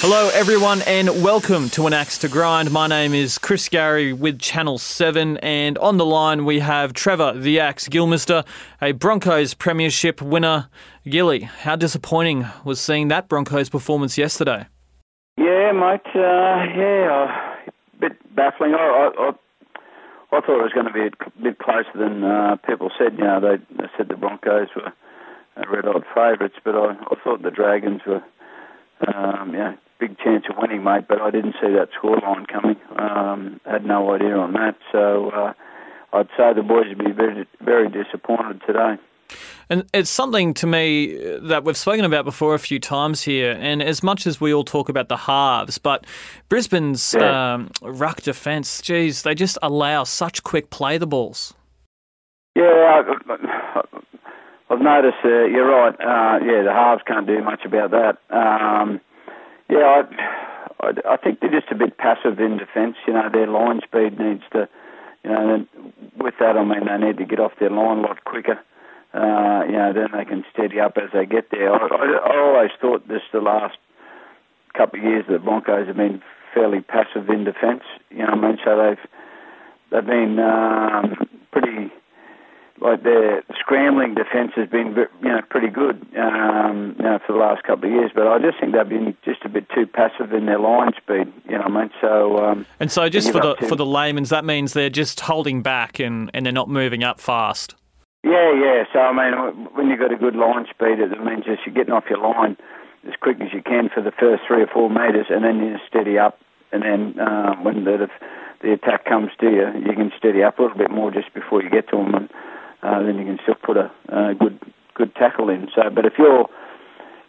Hello, everyone, and welcome to An Axe to Grind. My name is Chris Gary with Channel 7, and on the line we have Trevor the Axe Gillmeister, a Broncos Premiership winner. Gilly, how disappointing was seeing that Broncos performance yesterday? Yeah, mate. Uh, yeah, a bit baffling. I, I, I, thought it was going to be a bit closer than uh, people said. You know, they, they said the Broncos were red hot favourites, but I, I thought the Dragons were, um, know, big chance of winning, mate. But I didn't see that scoreline coming. Um, had no idea on that. So uh, I'd say the boys would be very, very disappointed today. And it's something to me that we've spoken about before a few times here. And as much as we all talk about the halves, but Brisbane's Yeah. um, ruck defence, geez, they just allow such quick play the balls. Yeah, I, I've noticed. Uh, you're right. Uh, yeah, the halves can't do much about that. Um, yeah, I, I, think they're just a bit passive in defence. You know, their line speed needs to. You know, with that, I mean they need to get off their line a lot quicker. Uh, you know, then they can steady up as they get there. I, I, I always thought this the last couple of years that Broncos have been fairly passive in defence. You know, I mean, so they've they've been um, pretty like their scrambling defence has been you know pretty good um, you know for the last couple of years. But I just think they've been just a bit too passive in their line speed. You know, what I mean, so um, And so, just for the too- for the layman's, that means they're just holding back and, and they're not moving up fast. Yeah, yeah. So I mean, when you've got a good line speed, it means just you're getting off your line as quick as you can for the first three or four metres, and then you steady up. And then uh, when the the attack comes to you, you can steady up a little bit more just before you get to them, and uh, then you can still put a uh, good good tackle in. So, but if you're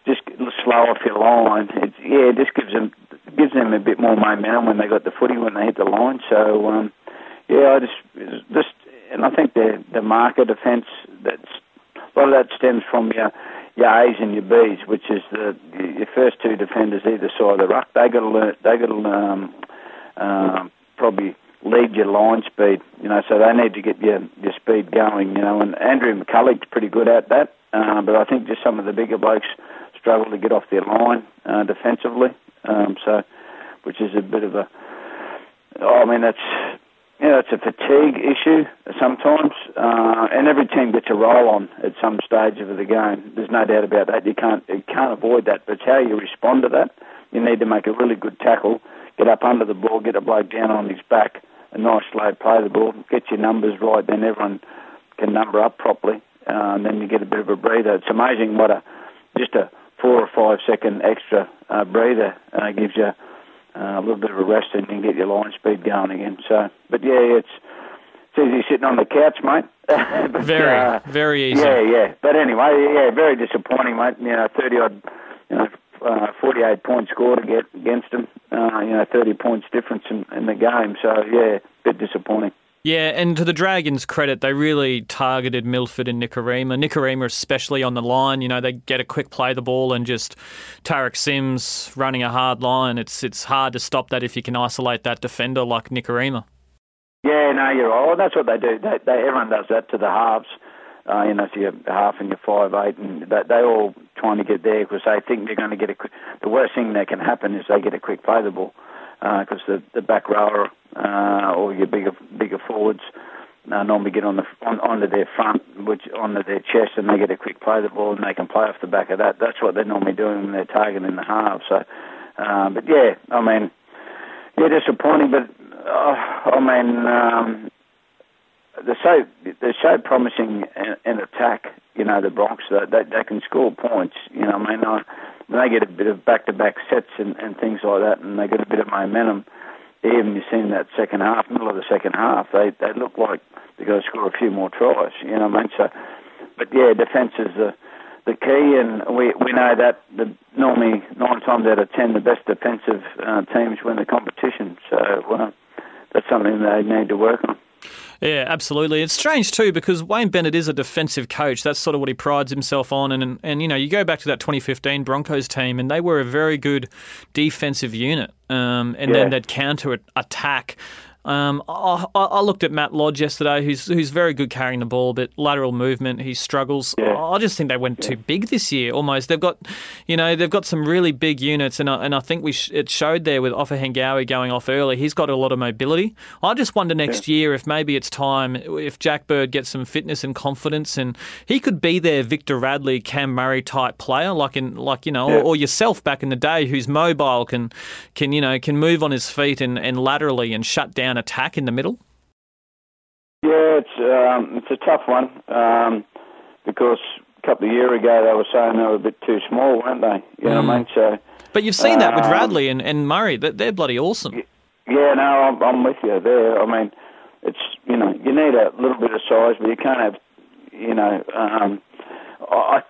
just slow off your line, it's, yeah, it just gives them gives them a bit more momentum when they got the footy when they hit the line. So, um, yeah, I just just and I think the the marker defence that's a lot of that stems from your your A's and your B's, which is the your first two defenders either side of the ruck. They got to learn. They got to um, um, probably lead your line speed. You know, so they need to get your your speed going. You know, and Andrew McCullough's pretty good at that. Uh, but I think just some of the bigger blokes struggle to get off their line uh, defensively. Um, so, which is a bit of a. Oh, I mean, that's you know, it's a fatigue issue sometimes, uh, and every team gets a roll on at some stage of the game. There's no doubt about that. You can't you can't avoid that. But it's how you respond to that. You need to make a really good tackle, get up under the ball, get a bloke down on his back, a nice slow play the ball, get your numbers right. Then everyone can number up properly, uh, and then you get a bit of a breather. It's amazing what a just a four or five second extra uh, breather uh, gives you uh, a little bit of a rest and you can get your line speed going again. So, but yeah, it's it's easy sitting on the couch, mate. But, Very, uh, very easy. Yeah, yeah. But anyway, yeah, very disappointing, mate. You know, thirty odd, you know, uh, forty-eight points score to get against them. Uh, you know, thirty points difference in, in the game. So yeah, a bit disappointing. Yeah, and to the Dragons' credit, they really targeted Milford and Nikorima. Nikorima, especially on the line, you know, they get a quick play the ball and just Tariq Sims running a hard line. It's it's hard to stop that if you can isolate that defender like Nikorima. Yeah, no, you're right. That's what they do. They, they, everyone does that to the halves. Uh, you know, so your half and your five eight, and they, they all trying to get there because they think they're going to get a. quick The worst thing that can happen is they get a quick play the ball because the the back rower uh, or your bigger bigger forwards uh, normally get on the on, onto their front, which onto their chest, and they get a quick play the ball, and they can play off the back of that. That's what they're normally doing when they're targeting the half. So, uh, but yeah, I mean, yeah, disappointing, but uh, I mean, um, they're so they're so promising in, attack. you know, the Bronx. They, they, they can score points. You know, I mean, I, when they get a bit of back-to-back sets and, and things like that, and they get a bit of momentum, even you see in that second half, middle of the second half, they they look like they're going to score a few more tries. You know, I mean, so, but yeah, defence is the the key, and we we know that the normally nine times out of ten, the best defensive uh, teams win the competition. So uh, that's something they need to work on. Yeah, absolutely. It's strange too because Wayne Bennett is a defensive coach. That's sort of what he prides himself on. And, and, and you know, you go back to that 2015 Broncos team, and they were a very good defensive unit. Um, and yeah. then they'd counter attack um, I, I, looked at Matt Lodge yesterday, who's who's very good carrying the ball, but lateral movement he struggles. Yeah. I just think they went yeah. too big this year. Almost they've got, you know, they've got some really big units, and I, and I think we sh- it showed there with Ofahengaue going off early. He's got a lot of mobility. I just wonder next yeah. year if maybe it's time if Jack Bird gets some fitness and confidence, and he could be their Victor Radley, Cam Murray type player, like in like you know, or, or yourself back in the day, who's mobile, can can you know can move on his feet and, and laterally and shut down attack in the middle? Yeah, it's um, it's a tough one um, because a couple of years ago they were saying they were a bit too small, weren't they? You know what I mean? So, but you've seen that with um, Radley and, and Murray. That they're bloody awesome. Yeah, no, I'm, I'm with you there. I mean, it's you know you need a little bit of size, but you can't have you know. Um, I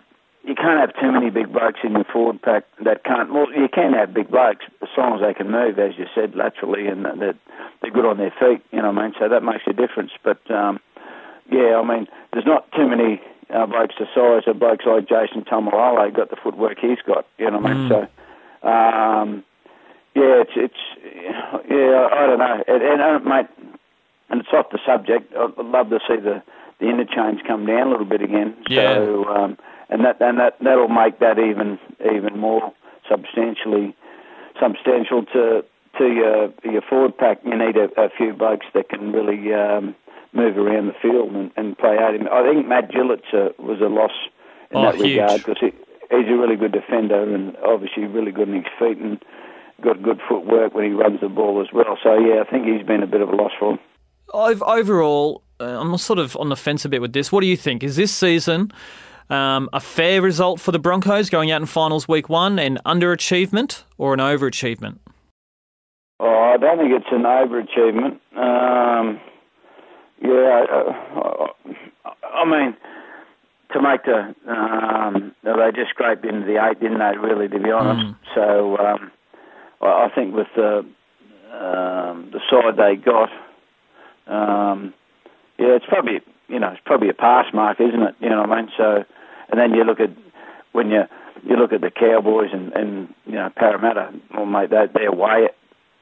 you can't have too many big blokes in your forward pack that can't. Well, you can have big blokes as long as they can move, as you said, laterally, and that they're good on their feet. You know what I mean? So that makes a difference. But um, yeah, I mean, there's not too many uh, blokes the size of blokes like Jason Taumalolo got the footwork he's got. You know what I mean? Mm. So um, yeah, it's it's yeah, I don't know, and, and uh, mate, and it's off the subject. I'd love to see the the interchange come down a little bit again. Yeah. So. Um, and that and that that'll make that even even more substantially substantial to to your your forward pack. You need a, a few blokes that can really um, move around the field and, and play out. him. I think Matt Gillett's a, was a loss in oh, that huge. regard because he, he's a really good defender and obviously really good in his feet and got good footwork when he runs the ball as well. So yeah, I think he's been a bit of a loss for him. Overall, uh, I'm sort of on the fence a bit with this. What do you think? Is this season? Um, a fair result for the Broncos going out in finals week one, an underachievement or an overachievement? Oh, I don't think it's an overachievement. Um, yeah, I, I, mean, to make the um, they just scraped into the eight, didn't they? Really, to be honest. Mm. So um, I think with the um, the side they got, um, yeah, it's probably you know it's probably a pass mark, isn't it? You know what I mean? So and then you look at when you you look at the Cowboys and, and you know Parramatta, well, mate, they they're way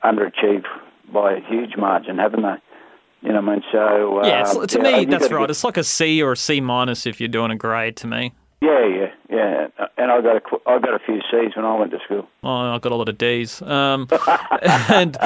underachieved by a huge margin, haven't they? You know, I mean, so yeah, um, to yeah, me that's right. Get... It's like a C or a C minus if you're doing a grade to me. Yeah, yeah, yeah. And I got a I got a few C's when I went to school. Oh, I got a lot of D's. Um, and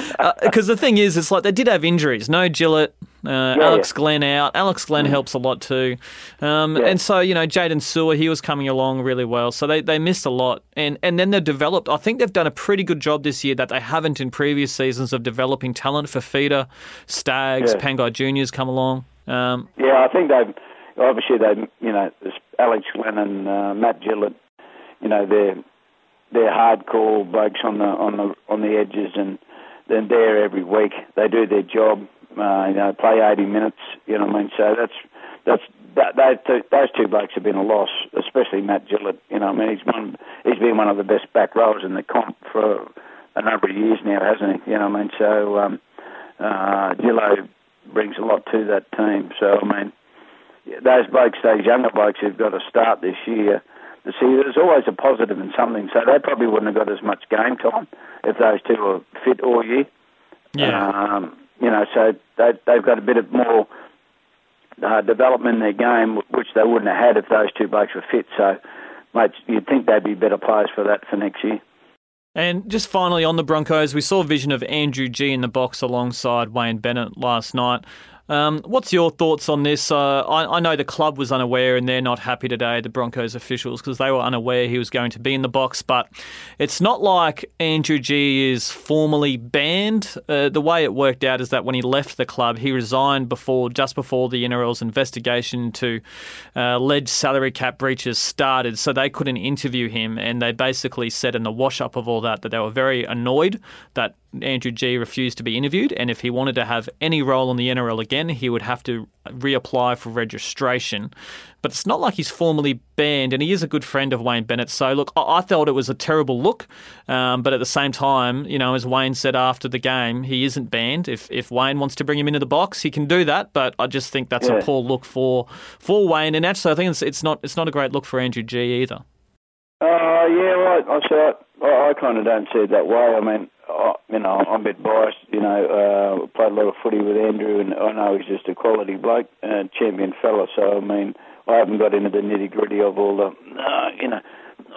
because uh, the thing is, it's like they did have injuries. No Gillett, uh, yeah, Alex yeah. Glenn out. Alex Glenn mm. helps a lot too. Um, yeah. And so you know, Jaydn Su'A, he was coming along really well. So they, they missed a lot. And and then they developed. I think they've done a pretty good job this year that they haven't in previous seasons of developing talent Fifita, Staggs, Pangai Juniors come along. Um, yeah, I think they've obviously they, you know, Alex Glenn and uh, Matt Gillett, you know, they're they're hardcore blokes on the on the on the edges, and they're there every week. They do their job. Uh, you know, play 80 minutes. You know what I mean? So that's that's that, those two those two blokes have been a loss, especially Matt Gillett. You know, I mean, he's one he's been one of the best back rowers in the comp for a number of years now, hasn't he? You know, what I mean, so um, uh, Gillo brings a lot to that team. So I mean, those blokes, those younger blokes who've got to start this year, to see there's always a positive in something. So they probably wouldn't have got as much game time if those two were fit all year. Yeah. Um, you know, so they, they've got a bit of more uh, development in their game, which they wouldn't have had if those two blokes were fit. So, mate, you'd think they'd be better players for that for next year. And just finally on the Broncos, we saw a vision of Andrew Gee in the box alongside Wayne Bennett last night. Um, what's your thoughts on this? Uh, I, I, know the club was unaware and they're not happy today, the Broncos officials, because they were unaware he was going to be in the box. But it's not like Andrew Gee is formally banned. Uh, the way it worked out is that when he left the club, he resigned before, just before the NRL's investigation to uh, alleged salary cap breaches started, so they couldn't interview him. And they basically said in the wash up of all that that they were very annoyed that Andrew Gee refused to be interviewed, and if he wanted to have any role in the NRL again, he would have to reapply for registration. But it's not like he's formally banned, and he is a good friend of Wayne Bennett. So, look, I, thought it was a terrible look, um, but at the same time, you know, as Wayne said after the game, he isn't banned. If if Wayne wants to bring him into the box, he can do that. But I just think that's yeah. a poor look for for Wayne, and actually, I think it's, it's not it's not a great look for Andrew Gee either. Uh, yeah, right. I said I, I kind of don't see it that way. I mean, I, you know, I'm a bit biased. You know, uh, played a lot of footy with Andrew, and I know he's just a quality bloke, uh, champion fella. So I mean, I haven't got into the nitty gritty of all the, uh, you know,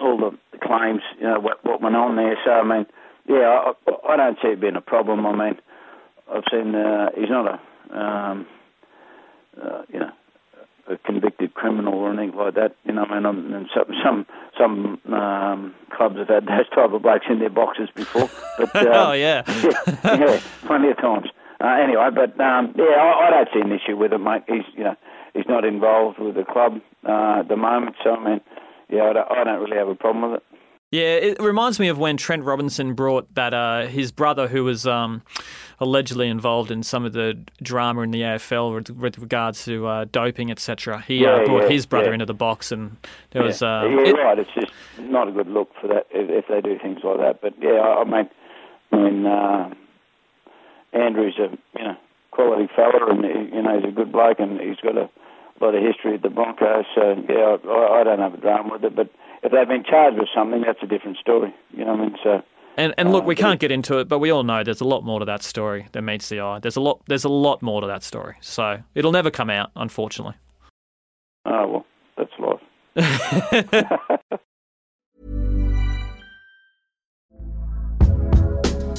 all the claims, you know, what, what went on there. So I mean, yeah, I, I don't see it being a problem. I mean, I've seen uh, he's not a, um, uh, you know, a convicted criminal or anything like that. You know, I mean, um, and some some some um, clubs have had those type of blokes in their boxes before. But uh, oh yeah. yeah, yeah, plenty of times. Uh, anyway, but um, yeah, I, I don't see an issue with it, mate. He's you know he's not involved with the club uh, at the moment, so I mean, yeah, I don't, I don't really have a problem with it. Yeah, it reminds me of when Trent Robinson brought that uh, his brother, who was um, allegedly involved in some of the drama in the AFL with, with regards to uh, doping, etc. He uh, yeah, uh, brought yeah, his brother yeah. into the box, and there was. Uh, yeah, it, right. It's just not a good look for that if, if, they do things like that. But yeah, I, I mean, I mean, uh, Andrew's a you know quality fella, and you know he's a good bloke, and he's got a lot of history at the Broncos. So yeah, I, I don't have a drama with it, but if they've been charged with something, that's a different story. You know what I mean? So. And and look, we oh, can't get into it, but we all know there's a lot more to that story than meets the eye. There's a lot. There's a lot more to that story. So it'll never come out, unfortunately. Oh well, that's life.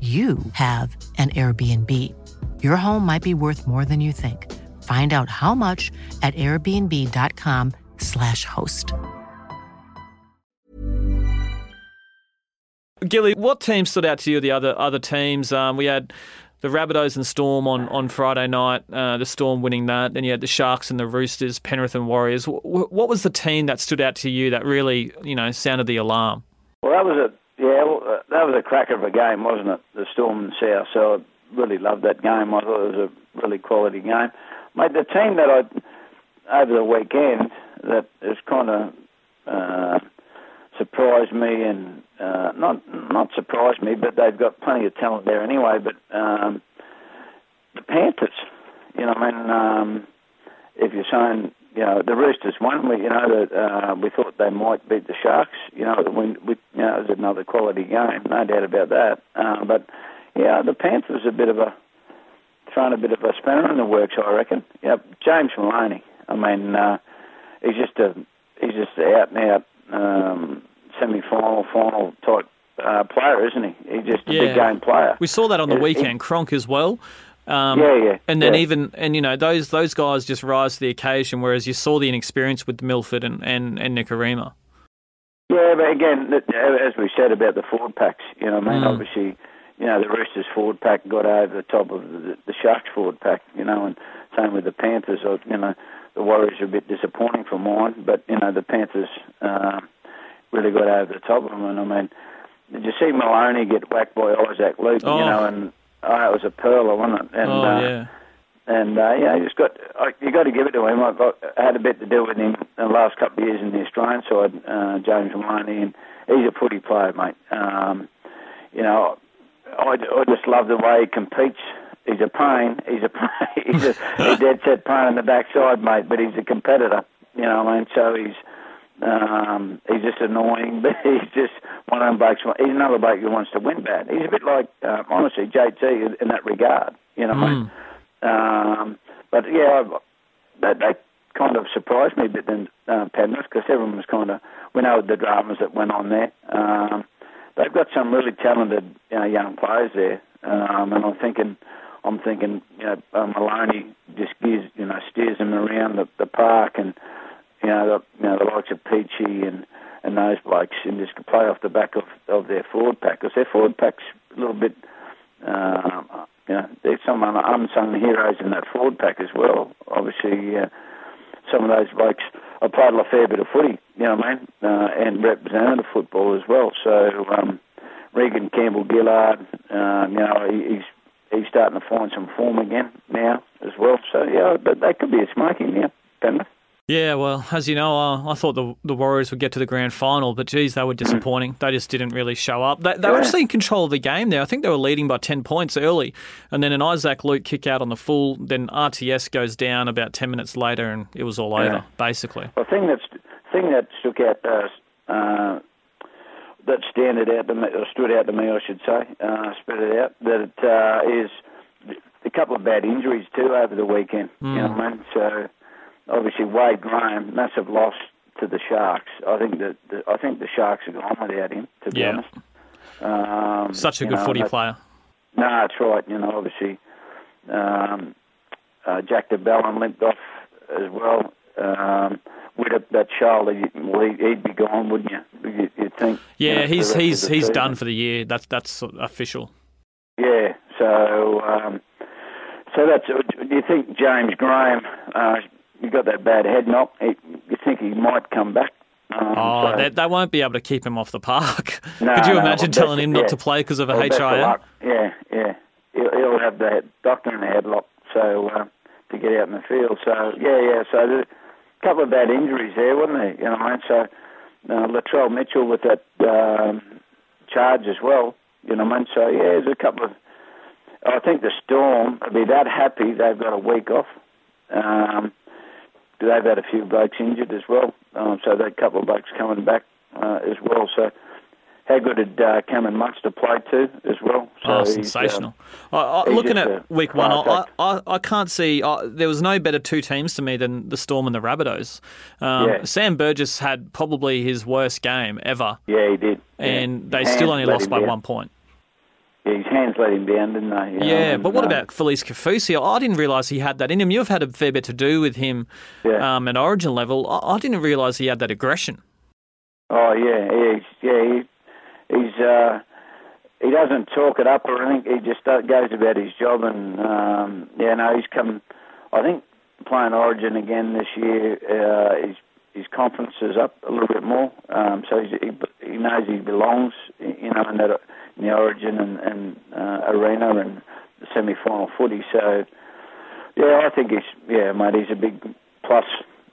you have an Airbnb. Your home might be worth more than you think. Find out how much at airbnb.com/slash host. Gilly, what team stood out to you? The other other teams, um, we had the Rabbitohs and Storm on, on Friday night. Uh, the Storm winning that. Then you had the Sharks and the Roosters, Penrith and Warriors. W- what was the team that stood out to you that really, you know, sounded the alarm? Well, that was a yeah, well, uh, that was a cracker of a game, wasn't it? The Storm and South. So I really loved that game. I thought it was a really quality game. Mate, the team that I over the weekend that has kind of uh, surprised me and uh, not not surprised me, but they've got plenty of talent there anyway. But um, the Panthers, you know, I mean, um, if you're saying you know, the Roosters won. We, you know, that uh, we thought they might beat the Sharks. You know, we, we, you know, it was another quality game, no doubt about that. Uh, but yeah, the Panthers a bit of a thrown a bit of a spanner in the works, I reckon. Yeah, James Maloney. I mean, uh, he's just a he's just an out and out um, semi-final, final type uh, player, isn't he? He's just a yeah. big game player. We saw that on the weekend. He, Cronk as well. Um, yeah, yeah. And then yeah. even and you know those those guys just rise to the occasion, whereas you saw the inexperience with Milford and and, and Nikorima. Yeah, but again, as we said about the forward packs, you know, I mean, mm. obviously, you know, the Roosters forward pack got over the top of the, the Sharks forward pack, you know, and same with the Panthers. You know, the Warriors are a bit disappointing for mine, but you know, the Panthers uh, really got over the top of them. And I mean, did you see Maloney get whacked by Isaac Luke? Oh. You know, and oh, it was a pearler, wasn't it? And, oh, uh, yeah. And uh, yeah, you just got you got to give it to him. I, got, I had a bit to do with him in the last couple of years in the Australian side, uh, James Maloney, and he's a footy player, mate. Um, you know, I, I just love the way he competes he's a pain. He's a he's a, a dead set pain in the backside, mate. But he's a competitor. You know, what I mean, so he's um, he's just annoying, but he's just one of them blokes. He's another bloke who wants to win bad. He's a bit like, uh, honestly, JT in that regard. You know, mm. um, but yeah, that they kind of surprised me a bit in uh, Penrith because everyone was kind of we know the dramas that went on there. Um, they've got some really talented you know, young players there, um, and I'm thinking. I'm thinking, you know, uh, Maloney just gives, you know, steers them around the, the park, and you know, the, you know, the likes of Peachy and, and those blokes, and just play off the back of, of their forward pack, because their forward pack's a little bit, uh, you know, there's some unsung heroes in that forward pack as well. Obviously, uh, some of those blokes have played a fair bit of footy, you know what I mean, uh, and represented football as well. So um, Reagan Campbell Gillard, um, you know, he, he's he's starting to find some form again now as well. So yeah, but that could be a smoking now, Penrith. Yeah, well, as you know, uh, I thought the the Warriors would get to the grand final, but geez, they were disappointing. They just didn't really show up. They, they yeah. were actually in control of the game there. I think they were leading by 10 points early, and then an Isaac Luke kick out on the full, then RTS goes down about 10 minutes later, and it was all yeah. over, basically. The thing, that's, thing that stuck out, uh, uh, that standed out to me, or stood out to me, I should say, uh, spread it out, that it, uh, is a couple of bad injuries too over the weekend. Mm. You know what I mean? So obviously Wade Graham, massive loss to the Sharks. I think that the, I think the Sharks are gone without him. To be yeah. honest, um, such a good know, footy player. No, that's right. You know, obviously um, uh, Jack de Belin limped off as well. Um, with a, that shoulder, well, he'd be gone, wouldn't you? You'd think. Yeah, you know, he's he's he's season. done for the year. That's that's official. Yeah. So um, so that's. Do you think James Graham? Uh, you got that bad head knock. He, you think he might come back. Um, oh, so, they, they, won't be able to keep him off the park. No, Could you no, imagine telling him yeah. not to play because of a well, HIA? Yeah, yeah. He'll, he'll, have the doctor in the headlock so uh, to get out in the field. So yeah, yeah. So there's a couple of bad injuries there, wasn't there? You know what I mean? So uh, Latrell Mitchell with that um, charge as well. You know what I mean? So yeah, there's a couple of. I think the Storm will be that happy they've got a week off. Um, they've had a few blokes injured as well, um, so that couple of blokes coming back uh, as well. So how good did uh, Cameron Munster play too as well? So oh, sensational! Uh, I, looking at week one, I, I, I, can't see uh, there was no better two teams to me than the Storm and the Rabbitohs. Um, yeah. Sam Burgess had probably his worst game ever. Yeah, he did. And yeah. they still only lost by down. one point. Yeah, his hands let him down, didn't they? You yeah, but what uh, about Felise Kaufusi? I didn't realise he had that in him. You've had a fair bit to do with him yeah. um, at origin level. I, I didn't realise he had that aggression. Oh, yeah, he's, yeah, he, he's, uh, he doesn't talk it up or anything. He just goes about his job and, um, yeah, no, he's come, I think, playing origin again this year, uh, his, his is up a little bit more. Um, so he, he knows he belongs, you know, in that in the Origin and, and uh, arena and the semi-final footy. So, yeah, I think he's yeah, mate. He's a big plus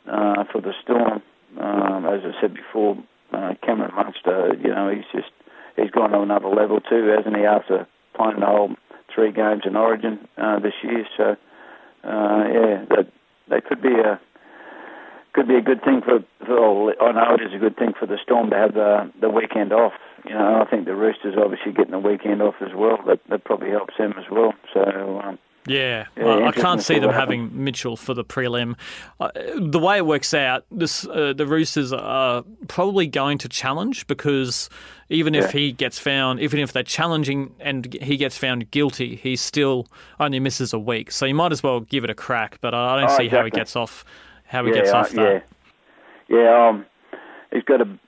uh, for the Storm. Um, as I said before, uh, Cameron Munster, you know, he's just he's gone to another level too, hasn't he? After playing the whole three games in Origin uh, this year, so uh, yeah, that that could be a could be a good thing for, for I know it is a good thing for the Storm to have the the weekend off. You know, I think the Roosters obviously getting the weekend off as well. That that probably helps them as well. So. Um, yeah, yeah well, I can't see them having Mitchell for the prelim. Uh, the way it works out, this uh, the Roosters are probably going to challenge because even yeah. if he gets found, even if they're challenging and he gets found guilty, he still only misses a week. So you might as well give it a crack. But I don't oh, see exactly. how he gets off how he yeah, gets off that. Yeah, yeah. Um, he's got a.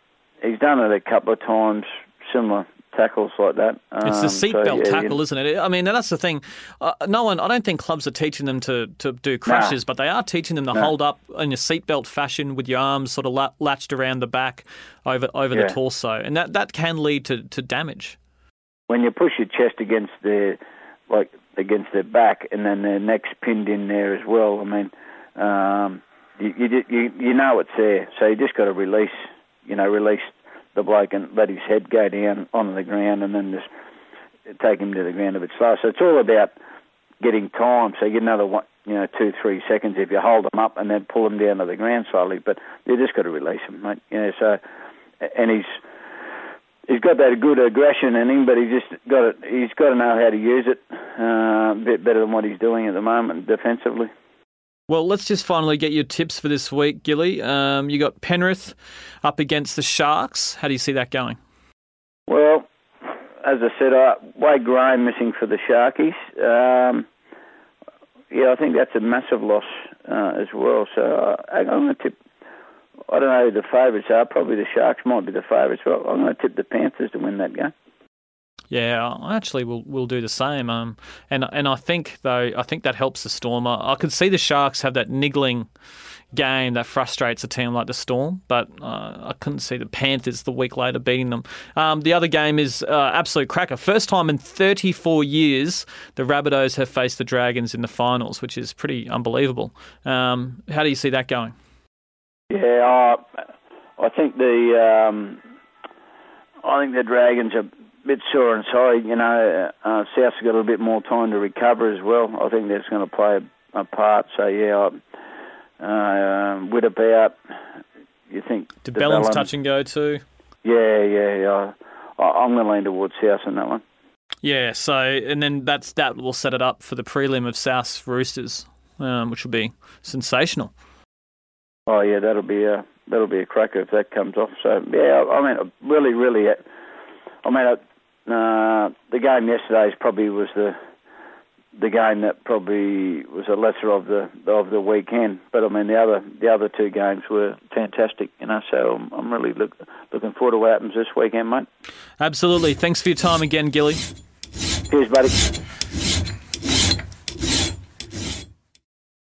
He's done it a couple of times, similar tackles like that. Um, it's the um, seatbelt so, yeah, tackle, yeah. isn't it? I mean, that's the thing. Uh, no one, I don't think clubs are teaching them to, to do crashes, nah. but they are teaching them to nah. hold up in a seatbelt fashion with your arms sort of latched around the back over over yeah. the torso, and that, that can lead to, to damage. When you push your chest against the like against their back, and then their neck's pinned in there as well. I mean. Um, you, you you know it's there. So you just got to release, you know, release the bloke and let his head go down onto the ground, and then just take him to the ground a bit slow. So it's all about getting time. So you get another one, you know, two, three seconds if you hold them up and then pull them down to the ground slowly. But you just got to release him, mate. You know, so and he's he's got that good aggression in him, but he's just got it. He's got to know how to use it uh, a bit better than what he's doing at the moment defensively. Well, let's just finally get your tips for this week, Gilly. Um, you got Penrith up against the Sharks. How do you see that going? Well, as I said, uh, Wade Graham missing for the Sharkies. Um, yeah, I think that's a massive loss uh, as well. So uh, I'm going to tip. I don't know who the favourites are. Probably the Sharks might be the favourites. But I'm going to tip the Panthers to win that game. Yeah, I actually will will do the same. Um, and and I think though I think that helps the Storm. I, I could see the Sharks have that niggling game that frustrates a team like the Storm, but uh, I couldn't see the Panthers the week later beating them. Um, the other game is uh, absolute cracker. First time in 34 years the Rabbitohs have faced the Dragons in the finals, which is pretty unbelievable. Um, how do you see that going? Yeah, uh, I think the um, I think the Dragons are bit sore inside. You know, uh, South's got a little bit more time to recover as well. I think that's going to play a, a part. So yeah, uh, um, with about you think De Belin's touch and go too. Yeah, yeah, yeah. I, am going to lean towards South on that one. Yeah. So and then that's that will set it up for the prelim of South Roosters, um, which will be sensational. Oh yeah, that'll be a that'll be a cracker if that comes off. So yeah, I mean, really, really, I mean, uh, the game yesterday probably was the the game that probably was a lesser of the of the weekend. But I mean, the other the other two games were fantastic. You know, so I'm, I'm really look, looking forward to what happens this weekend, mate. Absolutely. Thanks for your time again, Gilly. Cheers, buddy.